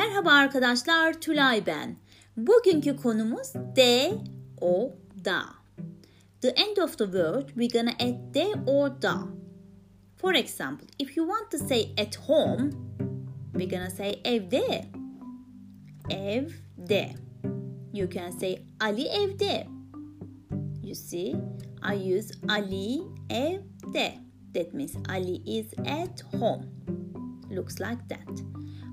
Merhaba arkadaşlar, Tülay ben. Bugünkü konumuz de, o, da. The end of the word, we're gonna add de or da. For example, if you want to say at home, we're gonna say evde. Evde. You can say Ali evde. You see, I use Ali evde. That means Ali is at home. Looks like that.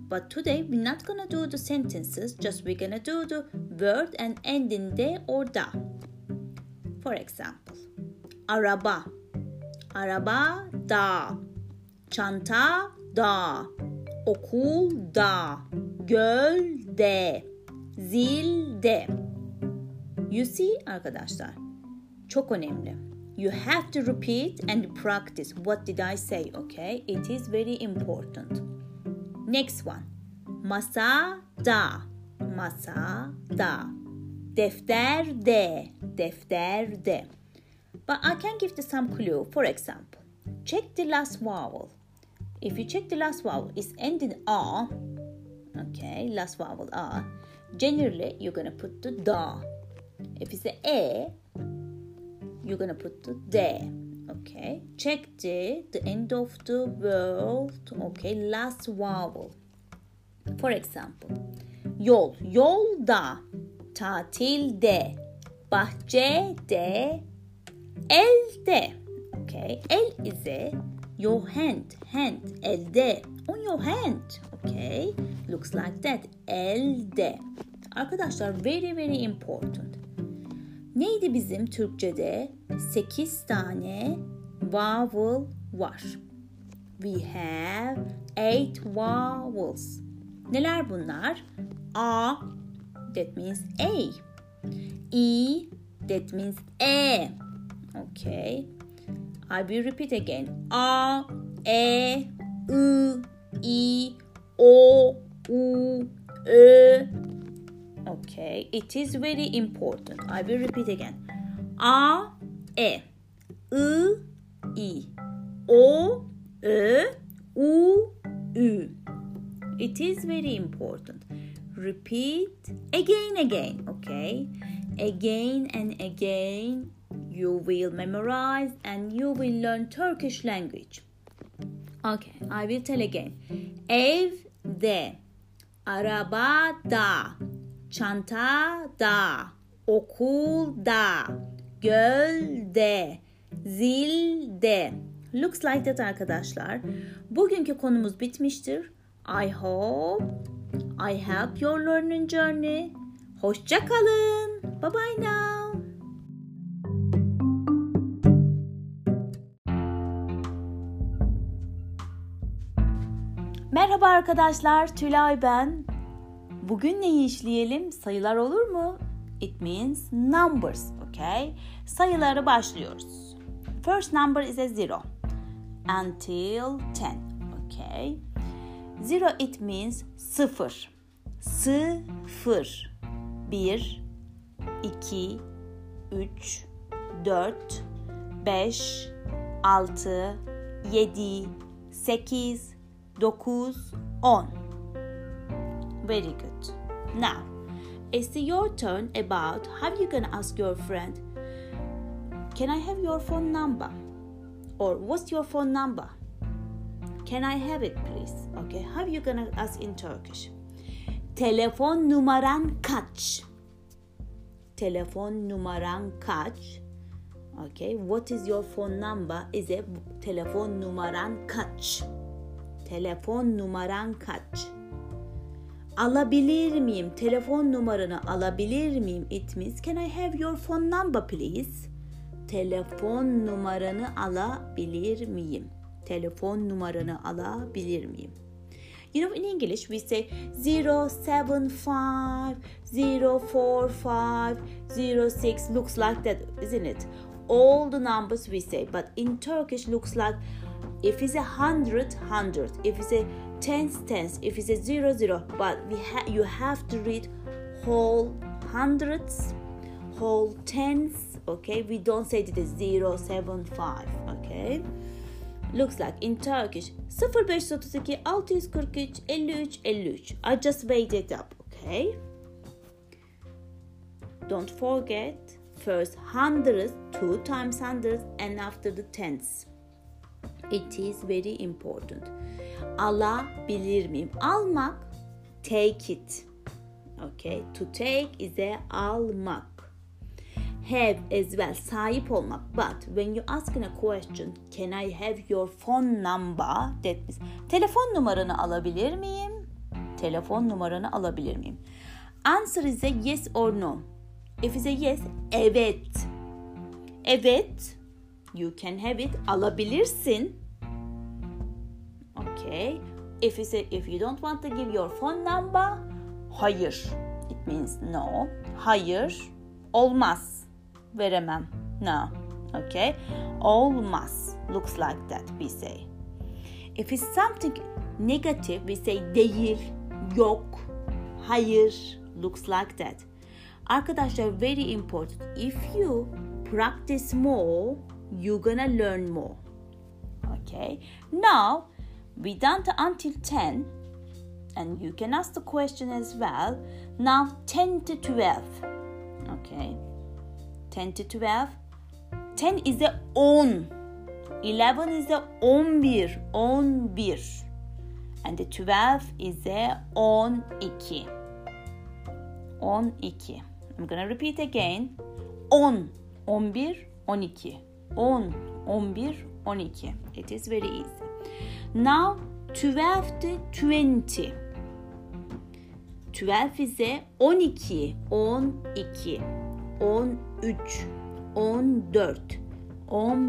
But today we're not gonna do the sentences, just we're gonna do the word and end in de or da. For example, araba, araba da, çanta da, okul da, göl de, zil de. You see arkadaşlar, çok önemli. You have to repeat and practice. What did I say? Okay, it is very important. Next one. Masa da. Masa da. Defter de. Defter de. But I can give you some clue. For example, check the last vowel. If you check the last vowel, it's ending a. Okay, last vowel a. Generally, you're gonna put the da. If it's a e, you're gonna put the de. Okay, check the the end of the word. Okay, last vowel. For example, yol, yolda, tatilde, bahçede, elde. Okay, el is a your hand, hand, elde, on your hand. Okay, looks like that, elde. Arkadaşlar very very important. Neydi bizim Türkçe'de? 8 tane vowel var. We have 8 vowels. Neler bunlar? A that means A. E that means E. Okay. I will repeat again. A, E, I, I, O, U, Ö, Okay, it is very important. I will repeat again. A, E, I, I, O, Ö, U, Ü. It is very important. Repeat again, again. Okay, again and again. You will memorize and you will learn Turkish language. Okay, I will tell again. Evde, arabada, çantada, okulda, gölde, zilde. Looks like that arkadaşlar. Bugünkü konumuz bitmiştir. I hope I help your learning journey. Hoşça kalın. Bye bye now. Merhaba arkadaşlar, Tülay ben. Bugün neyi işleyelim? Sayılar olur mu? It means numbers, okay? Sayıları başlıyoruz. First number is a zero until ten, okay? Zero it means sıfır. Sıfır. Bir, iki, üç, dört, beş, altı, yedi, sekiz, dokuz, on. Very good. Now, it's your turn about how you gonna ask your friend, can I have your phone number? Or what's your phone number? Can I have it please? Okay, how you gonna ask in Turkish? Telefon numaran kaç? Telefon numaran kaç? Okay, what is your phone number? Is it telefon numaran kaç? Telefon numaran kaç? Alabilir miyim? Telefon numaranı alabilir miyim? It means can I have your phone number please? Telefon numaranı alabilir miyim? Telefon numaranı alabilir miyim? You know, in English we say 075, 045, 06 looks like that, isn't it? All the numbers we say, but in Turkish looks like if it's a hundred, hundred. If it's a tens, tens. If it's a zero, zero. But we ha- you have to read whole hundreds, whole tens. Okay, we don't say it is zero, seven, five. Okay. looks like in Turkish 0532 643 53 53. I just weighed it up, okay? Don't forget first hundreds, two times hundreds, and after the tens. It is very important. Alabilir miyim? Almak, take it. Okay, to take is a almak. Have as well, sahip olmak. But when you asking a question, can I have your phone number? That means, telefon numaranı alabilir miyim? Telefon numaranı alabilir miyim? Answer is a yes or no. If it's a yes, evet. Evet, you can have it. Alabilirsin. Okay. If it's a, if you don't want to give your phone number, hayır. It means no. Hayır. Olmaz. Veremem. No. Okay. Olmaz. Looks like that we say. If it's something negative, we say değil, yok, hayır. Looks like that. Arkadaşlar very important. If you practice more, you're gonna learn more. Okay. Now we done until 10 and you can ask the question as well. Now 10 to 12. Okay. 10 to 12. 10 is the 10. 11 is the 11. 11. And the 12 is the 12. 12. I'm gonna repeat again. 10, 11, 12. 10, 11, 12. It is very easy. Now 12 to 20. 12 ise 12, 12, 13, 14, 15,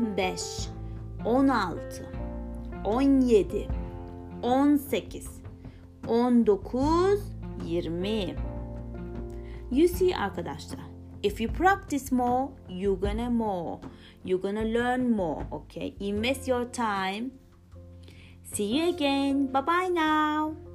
16, 17, 18, 19, 20. You see arkadaşlar. If you practice more, you're gonna more. You're gonna learn more, okay? Invest your time. See you again. Bye bye now.